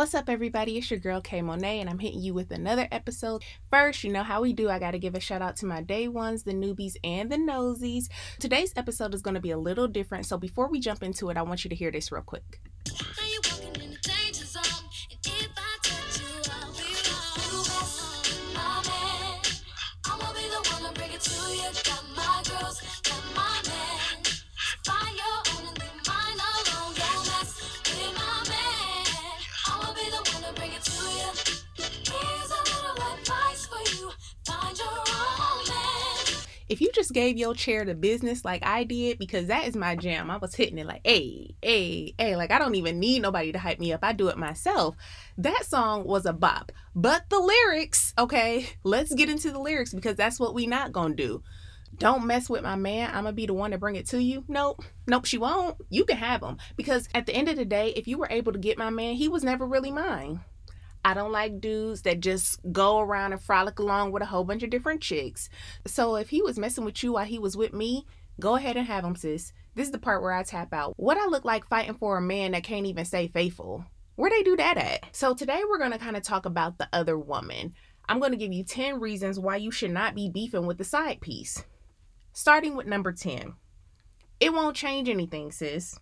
What's up, everybody? It's your girl Kay Monet, and I'm hitting you with another episode. First, you know how we do. I got to give a shout out to my day ones, the newbies, and the nosies. Today's episode is going to be a little different. So, before we jump into it, I want you to hear this real quick. If you just gave your chair to business like I did, because that is my jam, I was hitting it like, hey, hey, hey, like I don't even need nobody to hype me up. I do it myself. That song was a bop. But the lyrics, okay, let's get into the lyrics because that's what we not gonna do. Don't mess with my man. I'm gonna be the one to bring it to you. Nope, nope, she won't. You can have him because at the end of the day, if you were able to get my man, he was never really mine. I don't like dudes that just go around and frolic along with a whole bunch of different chicks. So if he was messing with you while he was with me, go ahead and have him, sis. This is the part where I tap out. What I look like fighting for a man that can't even stay faithful. Where they do that at? So today we're going to kind of talk about the other woman. I'm going to give you 10 reasons why you should not be beefing with the side piece. Starting with number 10. It won't change anything, sis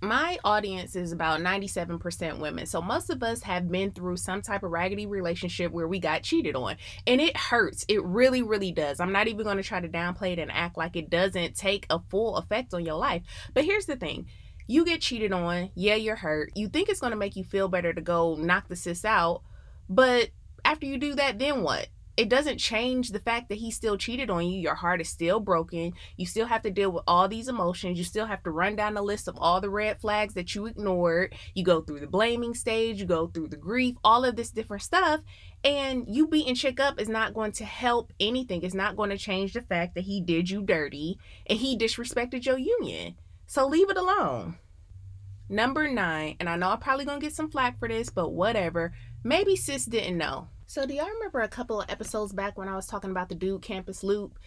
my audience is about 97% women. So most of us have been through some type of raggedy relationship where we got cheated on. And it hurts. It really, really does. I'm not even going to try to downplay it and act like it doesn't take a full effect on your life. But here's the thing. You get cheated on. Yeah, you're hurt. You think it's going to make you feel better to go knock the sis out. But after you do that, then what? It doesn't change the fact that he still cheated on you. Your heart is still broken. You still have to deal with all these emotions. You still have to run down the list of all the red flags that you ignored. You go through the blaming stage, you go through the grief, all of this different stuff. And you beating chick up is not going to help anything. It's not going to change the fact that he did you dirty and he disrespected your union. So leave it alone. Number nine, and I know I'm probably gonna get some flack for this, but whatever. Maybe sis didn't know. So, do y'all remember a couple of episodes back when I was talking about the dude Campus Loop?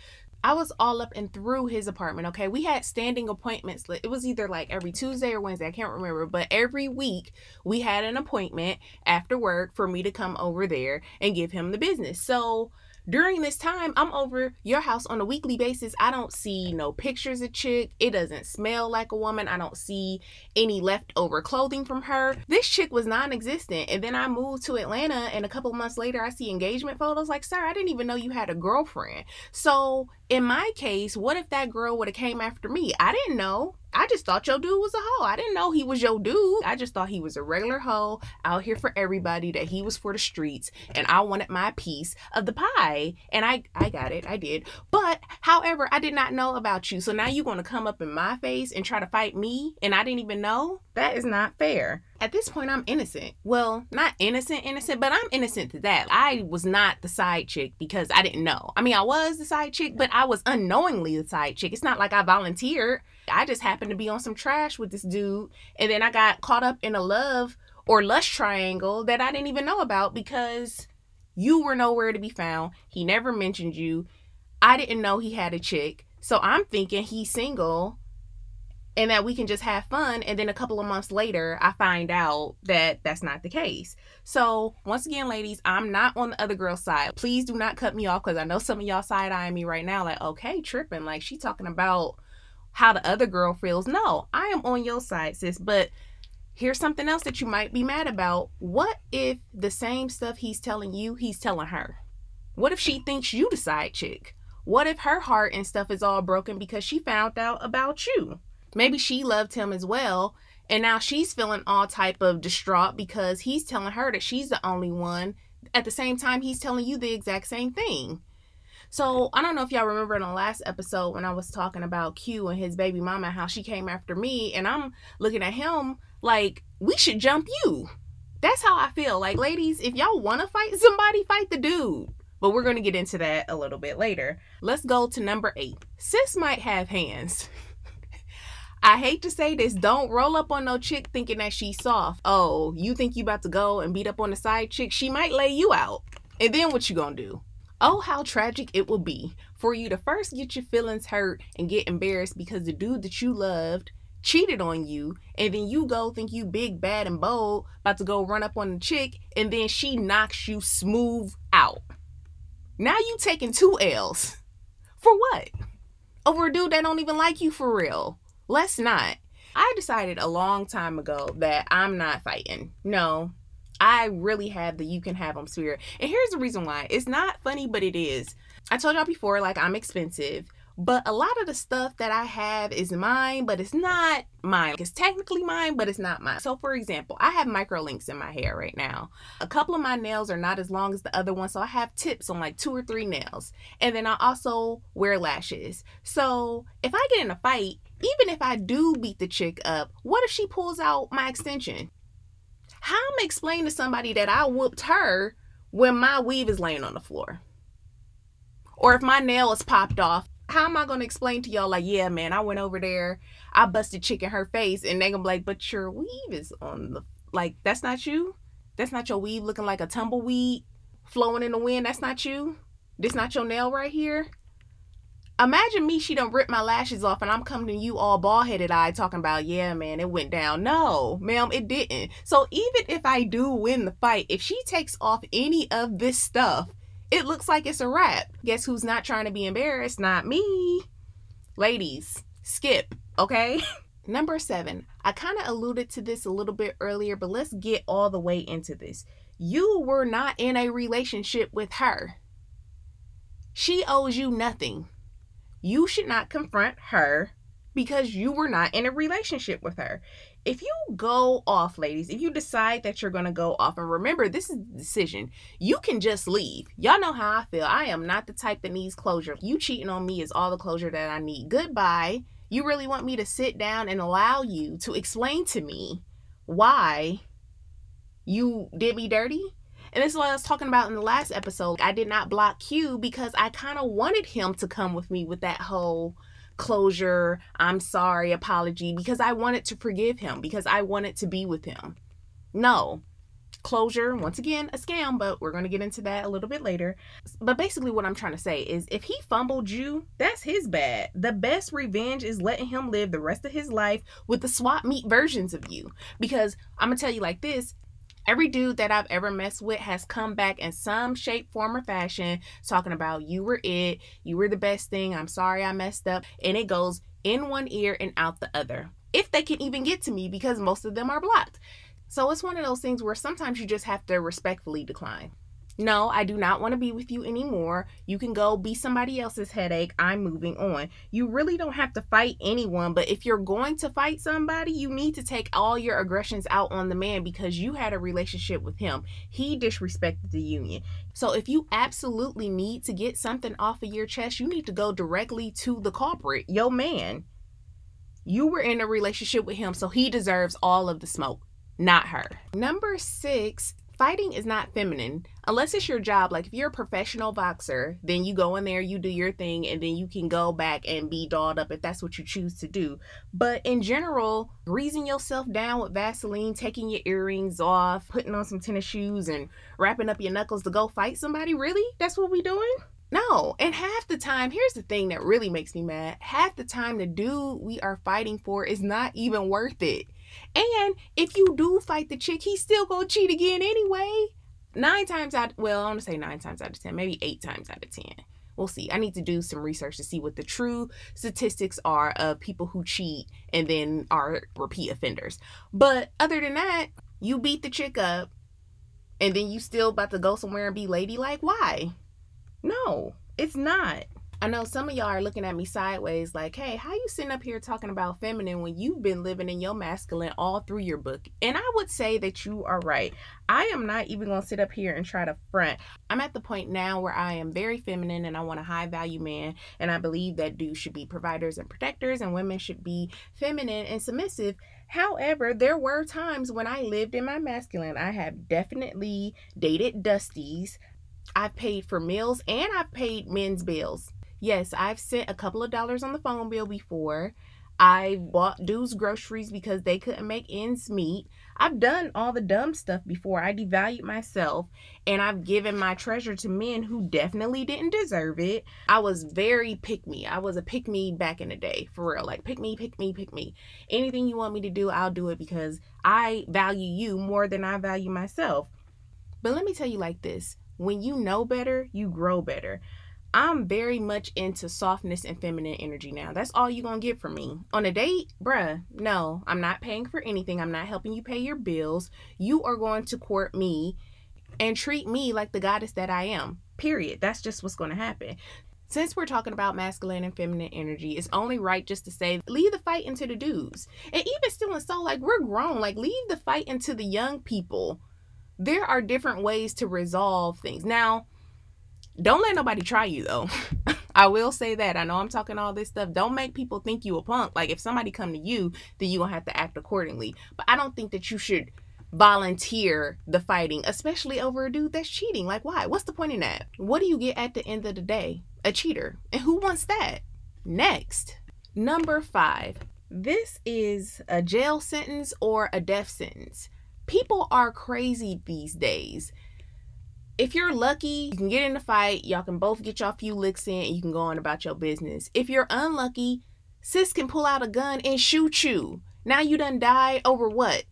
I was all up and through his apartment, okay? We had standing appointments. It was either like every Tuesday or Wednesday, I can't remember, but every week we had an appointment after work for me to come over there and give him the business. So, during this time, I'm over your house on a weekly basis. I don't see no pictures of chick. It doesn't smell like a woman. I don't see any leftover clothing from her. This chick was non-existent. And then I moved to Atlanta and a couple months later I see engagement photos like, "Sir, I didn't even know you had a girlfriend." So, in my case, what if that girl would have came after me? I didn't know. I just thought your dude was a hoe. I didn't know he was your dude. I just thought he was a regular hoe out here for everybody, that he was for the streets, and I wanted my piece of the pie. And I I got it. I did. But however, I did not know about you. So now you're gonna come up in my face and try to fight me and I didn't even know? That is not fair. At this point, I'm innocent. Well, not innocent, innocent, but I'm innocent to that. I was not the side chick because I didn't know. I mean, I was the side chick, but I was unknowingly the side chick. It's not like I volunteered. I just happened to be on some trash with this dude, and then I got caught up in a love or lust triangle that I didn't even know about because you were nowhere to be found. He never mentioned you. I didn't know he had a chick. So I'm thinking he's single and that we can just have fun and then a couple of months later i find out that that's not the case so once again ladies i'm not on the other girl's side please do not cut me off because i know some of y'all side-eyeing me right now like okay tripping like she talking about how the other girl feels. No i am on your side sis. But here's something else that you might be mad about. What if the same stuff he's telling you he's telling her? What if she thinks you the side chick? What if her heart and stuff is all broken because she found out about you? Maybe she loved him as well and now she's feeling all type of distraught because he's telling her that she's the only one at the same time he's telling you the exact same thing so i don't know if y'all remember in the last episode when i was talking about q and his baby mama how she came after me and i'm looking at him like we should jump you that's how i feel like ladies if y'all want to fight somebody fight the dude but we're going to get into that a little bit later let's go to number eight sis might have hands I hate to say this, don't roll up on no chick thinking that she's soft. Oh, you think you about to go and beat up on the side chick? She might lay you out. And then what you gonna do? Oh, how tragic it will be for you to first get your feelings hurt and get embarrassed because the dude that you loved cheated on you, and then you go think you big, bad, and bold, about to go run up on the chick, and then she knocks you smooth out. Now you taking two L's. For what? Over a dude that don't even like you for real. Let's not. I decided a long time ago that I'm not fighting. No, I really have the you can have them spirit. And here's the reason why. It's not funny, but it is. I told y'all before, like, I'm expensive. But a lot of the stuff that I have is mine, but it's not mine. It's technically mine, but it's not mine. So, for example, I have micro links in my hair right now. A couple of my nails are not as long as the other one, so I have tips on like two or three nails. And then I also wear lashes. So, if I get in a fight, even if I do beat the chick up, what if she pulls out my extension? How am I explaining to somebody that I whooped her when my weave is laying on the floor? Or if my nail is popped off how am I gonna explain to y'all like, yeah, man, I went over there, I busted chick in her face, and they gonna be like, but your weave is on the like that's not you. That's not your weave looking like a tumbleweed flowing in the wind. That's not you. This not your nail right here. Imagine me, she don't rip my lashes off and I'm coming to you all bald headed eye talking about, yeah, man, it went down. No, ma'am, it didn't. So even if I do win the fight, if she takes off any of this stuff, it looks like it's a wrap. Guess who's not trying to be embarrassed? Not me. Ladies, skip, okay? Number seven, I kind of alluded to this a little bit earlier, but let's get all the way into this. You were not in a relationship with her. She owes you nothing. You should not confront her because you were not in a relationship with her if you go off, ladies, if you decide that you're going to go off, and remember, this is the decision, you can just leave. Y'all know how I feel. I am not the type that needs closure. You cheating on me is all the closure that I need. Goodbye. You really want me to sit down and allow you to explain to me why you did me dirty? And this is what I was talking about in the last episode. I did not block Q because I kind of wanted him to come with me with that whole closure, I'm sorry, apology, because I wanted to forgive him, because I wanted to be with him. No. Closure, once again, a scam, but we're going to get into that a little bit later. But basically, what I'm trying to say is if he fumbled you, that's his bad. The best revenge is letting him live the rest of his life with the swap meet versions of you. Because I'm going to tell you like this Every dude that I've ever messed with has come back in some shape, form, or fashion talking about you were it, you were the best thing, I'm sorry I messed up. And it goes in one ear and out the other. If they can even get to me because most of them are blocked. So it's one of those things where sometimes you just have to respectfully decline. No, I do not want to be with you anymore. You can go be somebody else's headache. I'm moving on. You really don't have to fight anyone, but if you're going to fight somebody, you need to take all your aggressions out on the man because you had a relationship with him. He disrespected the union. So if you absolutely need to get something off of your chest, you need to go directly to the culprit, your man. You were in a relationship with him, so he deserves all of the smoke not her. Number six fighting is not feminine unless it's your job. Like if you're a professional boxer, then you go in there, you do your thing, and then you can go back and be dolled up if that's what you choose to do. But in general, greasing yourself down with Vaseline, taking your earrings off, putting on some tennis shoes, and wrapping up your knuckles to go fight somebody, really? That's what we doing? No, and half the time, here's the thing that really makes me mad. Half the time, the dude we are fighting for is not even worth it. And if you do fight the chick, he's still gonna cheat again anyway. Nine times out, well, I want to say nine times out of ten, maybe eight times out of ten. We'll see. I need to do some research to see what the true statistics are of people who cheat and then are repeat offenders. But other than that, you beat the chick up and then you still about to go somewhere and be ladylike. Why? No, it's not. I know some of y'all are looking at me sideways like, hey, how you sitting up here talking about feminine when you've been living in your masculine all through your book? And I would say that you are right. I am not even going to sit up here and try to front. I'm at the point now where I am very feminine and I want a high value man. And I believe that dudes should be providers and protectors and women should be feminine and submissive. However, there were times when I lived in my masculine. I have definitely dated Dusties. I've paid for meals and I've paid men's bills. Yes, I've sent a couple of dollars on the phone bill before. I bought dudes groceries because they couldn't make ends meet. I've done all the dumb stuff before. I devalued myself and I've given my treasure to men who definitely didn't deserve it. I was very pick me. I was a pick me back in the day, for real. Like, pick me, pick me, pick me. Anything you want me to do, I'll do it because I value you more than I value myself. But let me tell you like this when you know better, you grow better. I'm very much into softness and feminine energy now. That's all you're gonna get from me. On a date, bruh, no, I'm not paying for anything. I'm not helping you pay your bills. You are going to court me and treat me like the goddess that I am. Period. That's just what's gonna happen. Since we're talking about masculine and feminine energy, it's only right just to say, leave the fight into the dudes. And even still and so, like, we're grown. Like, leave the fight into the young people. There are different ways to resolve things. Now, don't let nobody try you though. I will say that. I know I'm talking all this stuff. Don't make people think you a punk. Like if somebody come to you, then you gonna have to act accordingly. But I don't think that you should volunteer the fighting, especially over a dude that's cheating. Like why? What's the point in that? What do you get at the end of the day? A cheater. And who wants that? Next. Number five. This is a jail sentence or a death sentence. People are crazy these days if you're lucky, you can get in a fight, y'all can both get y'all few licks in, and you can go on about your business. If you're unlucky, sis can pull out a gun and shoot you. Now you done die over what?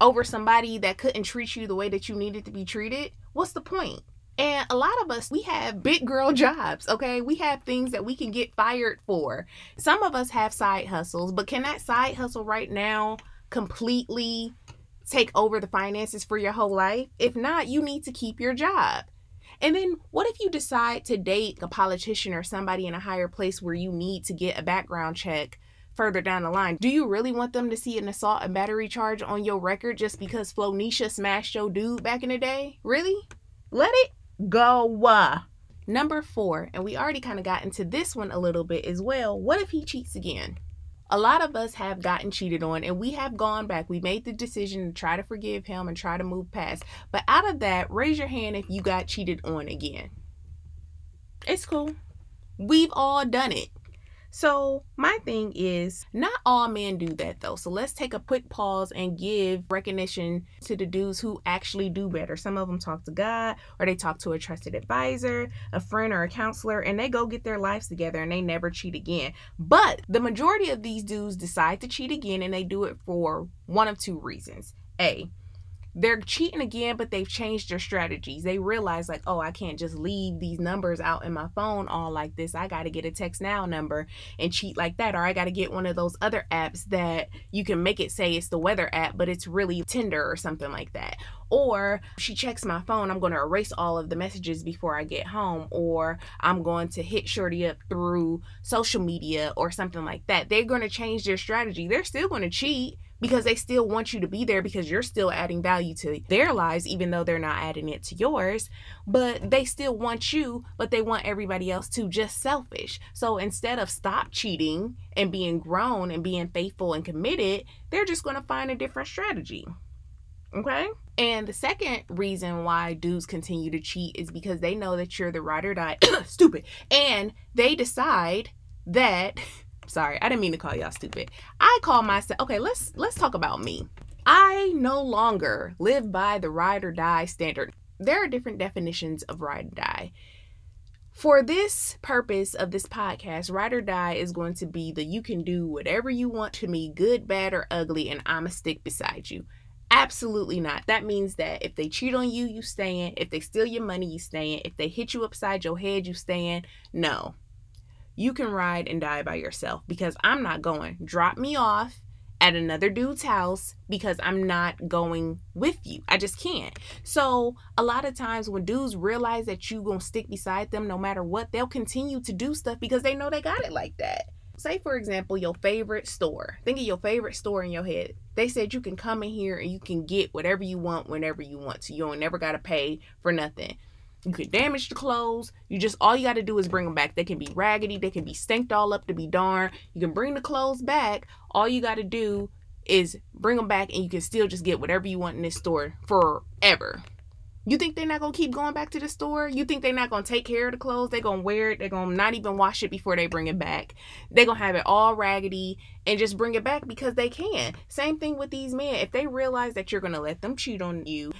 Over somebody that couldn't treat you the way that you needed to be treated? What's the point? And a lot of us, we have big girl jobs, okay? We have things that we can get fired for. Some of us have side hustles, but can that side hustle right now completely take over the finances for your whole life? If not, you need to keep your job. And then what if you decide to date a politician or somebody in a higher place where you need to get a background check further down the line? Do you really want them to see an assault and battery charge on your record just because Flonisha smashed your dude back in the day? Really? Let it go. Number four, and we already kind of got into this one a little bit as well. What if he cheats again? A lot of us have gotten cheated on and we have gone back. We made the decision to try to forgive him and try to move past. But out of that, raise your hand if you got cheated on again. It's cool. We've all done it. So, my thing is, not all men do that though. So, let's take a quick pause and give recognition to the dudes who actually do better. Some of them talk to God or they talk to a trusted advisor, a friend, or a counselor, and they go get their lives together and they never cheat again. But the majority of these dudes decide to cheat again and they do it for one of two reasons. A, they're cheating again, but they've changed their strategies. They realize, like, oh, I can't just leave these numbers out in my phone all like this. I got to get a TextNow number and cheat like that. Or I got to get one of those other apps that you can make it say it's the weather app, but it's really Tinder or something like that. Or she checks my phone, I'm going to erase all of the messages before I get home. Or I'm going to hit Shorty up through social media or something like that. They're going to change their strategy. They're still going to cheat because they still want you to be there because you're still adding value to their lives, even though they're not adding it to yours. But they still want you, but they want everybody else to just selfish. So instead of stop cheating and being grown and being faithful and committed, they're just going to find a different strategy. Okay? And the second reason why dudes continue to cheat is because they know that you're the ride or die stupid. And they decide that sorry i didn't mean to call y'all stupid i call myself okay let's let's talk about me i no longer live by the ride or die standard there are different definitions of ride or die for this purpose of this podcast, Ride or Die is going to be that you can do whatever you want to me, good, bad, or ugly, and i'ma stick beside you. Absolutely not. That means that if they cheat on you, you stand. If they steal your money, you stand. If they hit you upside your head, you stand. No you can ride and die by yourself because I'm not going. Drop me off at another dude's house because I'm not going with you. I just can't. So, a lot of times when dudes realize that you to stick beside them no matter what, they'll continue to do stuff because they know they got it like that. Say, for example, your favorite store. Think of your favorite store in your head. They said you can come in here and you can get whatever you want whenever you want to. You don't never got to pay for nothing. You can damage the clothes. You just all you got to do is bring them back. They can be raggedy, they can be stanked all up to be darn. You can bring the clothes back. All you got to do is bring them back and you can still just get whatever you want in this store forever. You think they're not gonna keep going back to the store? You think they're not gonna take care of the clothes? They're gonna wear it. They're gonna not even wash it before they bring it back. They're gonna have it all raggedy and just bring it back because they can. Same thing with these men. If they realize that you're gonna let them cheat on you,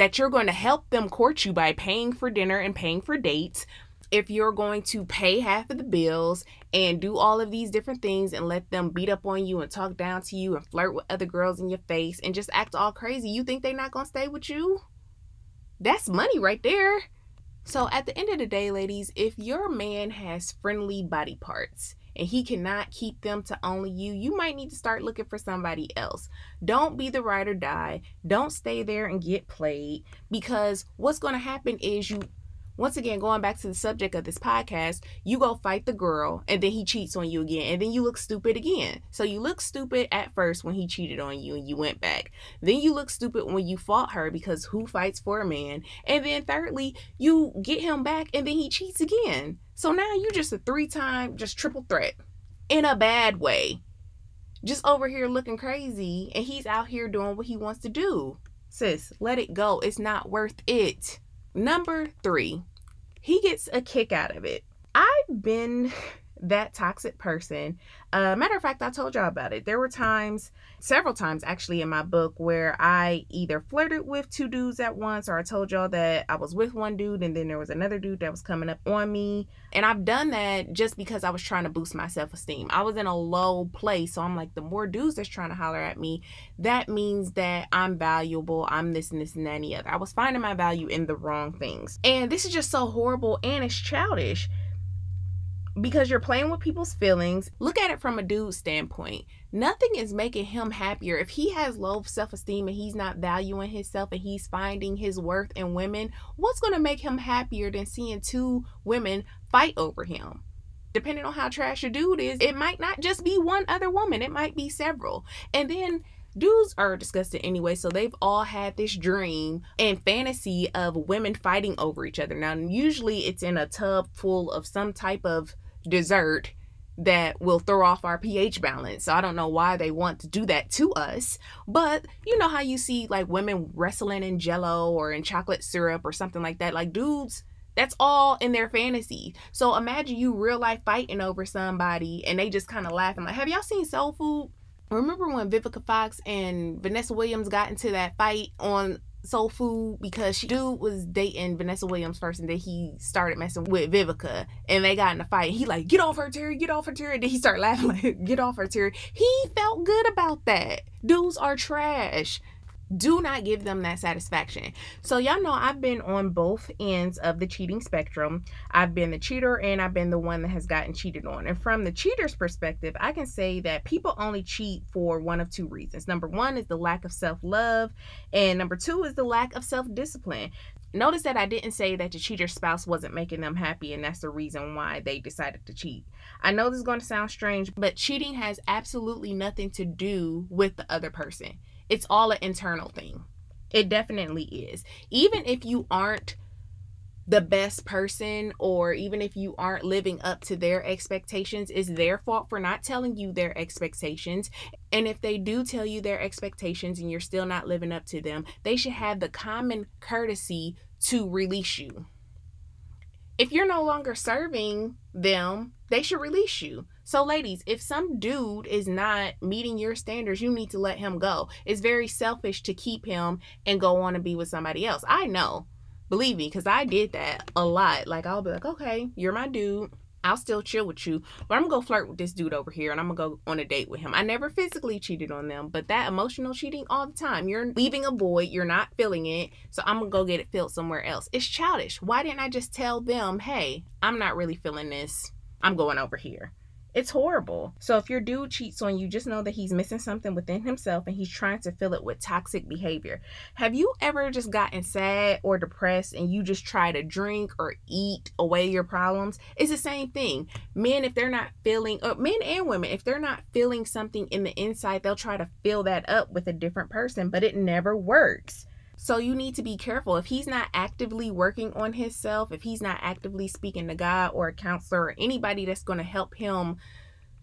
that you're going to help them court you by paying for dinner and paying for dates, if you're going to pay half of the bills and do all of these different things and let them beat up on you and talk down to you and flirt with other girls in your face and just act all crazy, you think they're not going to stay with you? That's money right there. So at the end of the day, ladies, if your man has friendly body parts and he cannot keep them to only you, you might need to start looking for somebody else. Don't be the ride or die. Don't stay there and get played because what's going to happen is you once again, going back to the subject of this podcast, you go fight the girl and then he cheats on you again and then you look stupid again. So you look stupid at first when he cheated on you and you went back. Then you look stupid when you fought her because who fights for a man? And then thirdly, you get him back and then he cheats again. So now you're just a three time, just triple threat in a bad way. Just over here looking crazy and he's out here doing what he wants to do. Sis, let it go. It's not worth it. Number three, he gets a kick out of it. I've been that toxic person. Uh, matter of fact, I told y'all about it. There were times, several times actually, in my book where I either flirted with two dudes at once, or I told y'all that I was with one dude and then there was another dude that was coming up on me. And I've done that just because I was trying to boost my self esteem. I was in a low place, so I'm like, the more dudes that's trying to holler at me, that means that I'm valuable. I'm this and this and that and the other. I was finding my value in the wrong things. And this is just so horrible and it's childish because you're playing with people's feelings. Look at it from a dude's standpoint. Nothing is making him happier. If he has low self esteem and he's not valuing himself and he's finding his worth in women, what's going to make him happier than seeing two women fight over him? Depending on how trash your dude is, it might not just be one other woman, it might be several. And then dudes are disgusted anyway, so they've all had this dream and fantasy of women fighting over each other. Now, usually it's in a tub full of some type of dessert that will throw off our pH balance. So I don't know why they want to do that to us. But you know how you see like women wrestling in jello or in chocolate syrup or something like that. Like dudes, that's all in their fantasy. So imagine you real life fighting over somebody and they just kind of laughing. Like, have y'all seen Soul Food? Remember when Vivica Fox and Vanessa Williams got into that fight on soul food because she dude was dating Vanessa Williams first and then he started messing with Vivica and they got in a fight. He like, get off her Teri, get off her Teri. And then he started laughing like, get off her Teri. He felt good about that. Dudes are trash do not give them that satisfaction. So y'all know I've been on both ends of the cheating spectrum. I've been the cheater and I've been the one that has gotten cheated on. And from the cheater's perspective, I can say that people only cheat for one of two reasons. Number 1 is the lack of self-love, and number 2 is the lack of self-discipline. Notice that I didn't say that the cheater's spouse wasn't making them happy and that's the reason why they decided to cheat. I know this is going to sound strange, but cheating has absolutely nothing to do with the other person it's all an internal thing. It definitely is. Even if you aren't the best person or even if you aren't living up to their expectations it's their fault for not telling you their expectations and if they do tell you their expectations and you're still not living up to them they should have the common courtesy to release you if you're no longer serving them they should release you so, ladies, if some dude is not meeting your standards, you need to let him go. It's very selfish to keep him and go on and be with somebody else. I know, believe me, because I did that a lot. Like, I'll be like, okay, you're my dude. I'll still chill with you, but I'm gonna go flirt with this dude over here and I'm gonna go on a date with him. I never physically cheated on them, but that emotional cheating all the time. You're leaving a void, you're not feeling it, so I'm gonna go get it filled somewhere else. It's childish. Why didn't I just tell them, hey, I'm not really feeling this, I'm going over here? It's horrible. So if your dude cheats on you, just know that he's missing something within himself and he's trying to fill it with toxic behavior. Have you ever just gotten sad or depressed and you just try to drink or eat away your problems? It's the same thing. Men, if they're not feeling, or men and women, if they're not feeling something in the inside, they'll try to fill that up with a different person, but it never works. So you need to be careful. If he's not actively working on himself, if he's not actively speaking to God or a counselor or anybody that's going to help him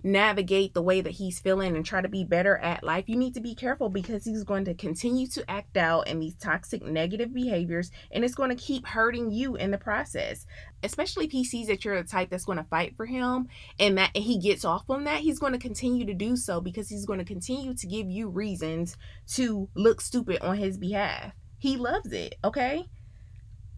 navigate the way that he's feeling and try to be better at life, you need to be careful because he's going to continue to act out in these toxic negative behaviors and it's going to keep hurting you in the process. Especially if he sees that you're the type that's going to fight for him and that he gets off on that, he's going to continue to do so because he's going to continue to give you reasons to look stupid on his behalf. He loves it, okay?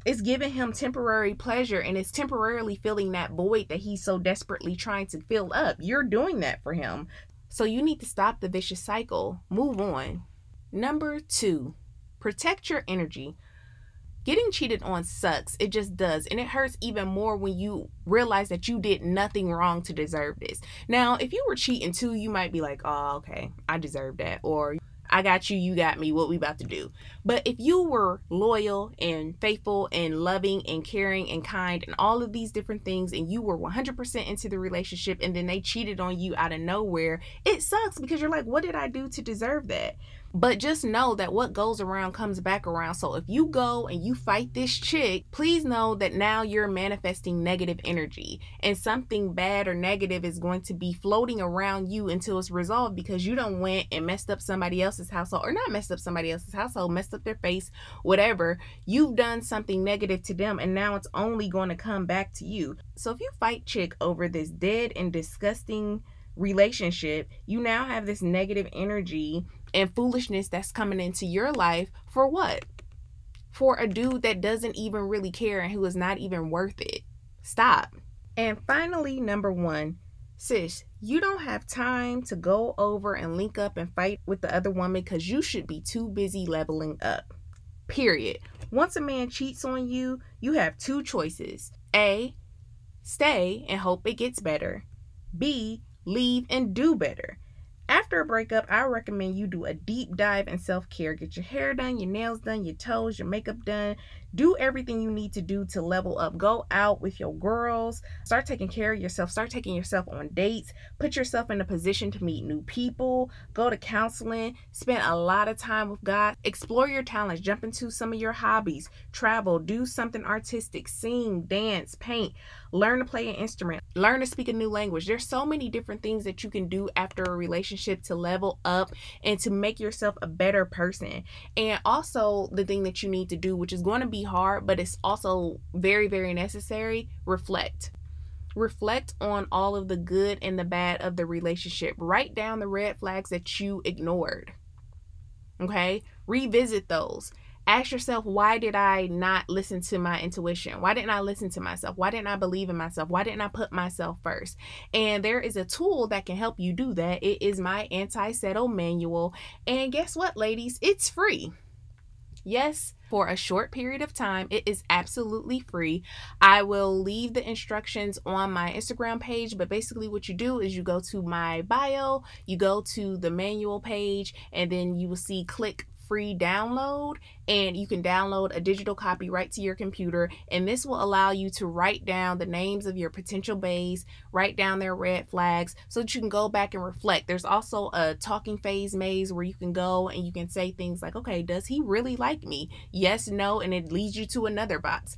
it's giving him temporary pleasure and it's temporarily filling that void that he's so desperately trying to fill up. You're doing that for him. So you need to stop the vicious cycle. Move on. Number two, protect your energy. Getting cheated on sucks. It just does. And it hurts even more when you realize that you did nothing wrong to deserve this. Now, if you were cheating too, you might be like, oh, okay, I deserve that. Or I got you, you got me, what we about to do. But if you were loyal and faithful and loving and caring and kind and all of these different things and you were 100% into the relationship and then they cheated on you out of nowhere, it sucks because you're like, what did I do to deserve that? But just know that what goes around comes back around. So if you go and you fight this chick, please know that now you're manifesting negative energy and something bad or negative is going to be floating around you until it's resolved because you don't went and messed up somebody else's household or not messed up somebody else's household, messed up their face, whatever. You've done something negative to them and now it's only going to come back to you. So if you fight chick over this dead and disgusting relationship, you now have this negative energy and foolishness that's coming into your life for what? For a dude that doesn't even really care and who is not even worth it. Stop. And finally, number one, sis, you don't have time to go over and link up and fight with the other woman because you should be too busy leveling up. Period. Once a man cheats on you, you have two choices A, stay and hope it gets better. B, leave and do better. After a breakup, I recommend you do a deep dive in self care. Get your hair done, your nails done, your toes, your makeup done. Do everything you need to do to level up. Go out with your girls. Start taking care of yourself. Start taking yourself on dates. Put yourself in a position to meet new people. Go to counseling. Spend a lot of time with God. Explore your talents. Jump into some of your hobbies. Travel. Do something artistic. Sing, dance, paint. Learn to play an instrument. Learn to speak a new language. There's so many different things that you can do after a relationship to level up and to make yourself a better person. And also, the thing that you need to do, which is going to be hard, but it's also very, very necessary reflect. Reflect on all of the good and the bad of the relationship. Write down the red flags that you ignored. Okay? Revisit those. Ask yourself, why did I not listen to my intuition? Why didn't I listen to myself? Why didn't I believe in myself? Why didn't I put myself first? And there is a tool that can help you do that. It is my anti settle manual. And guess what, ladies? It's free. Yes, for a short period of time. It is absolutely free. I will leave the instructions on my Instagram page, but basically, what you do is you go to my bio, you go to the manual page, and then you will see click free download and you can download a digital copy right to your computer and this will allow you to write down the names of your potential bays write down their red flags so that you can go back and reflect. There's also a talking phase maze where you can go and you can say things like okay does he really like me? Yes no and it leads you to another box.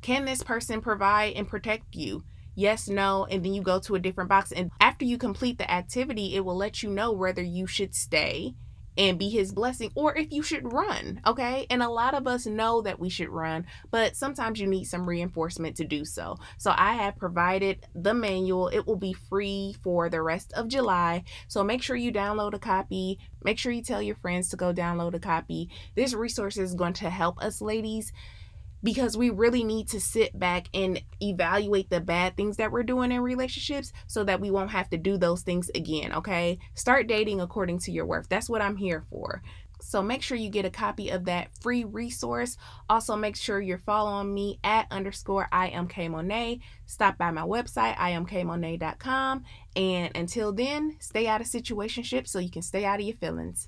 Can this person provide and protect you? Yes, no, and then you go to a different box. And after you complete the activity, it will let you know whether you should stay and be his blessing or if you should run okay? And a lot of us know that we should run but sometimes you need some reinforcement to do so. So i have provided the manual. It will be free for the rest of july. So make sure you download a copy. Make sure you tell your friends to go download a copy. This resource is going to help us ladies because we really need to sit back and evaluate the bad things that we're doing in relationships so that we won't have to do those things again, okay? Start dating according to your worth. That's what I'm here for. So make sure you get a copy of that free resource. Also, make sure you're following me at underscore I am Kay Monet. Stop by my website, iamkaymonet.com. And until then, stay out of situationships so you can stay out of your feelings.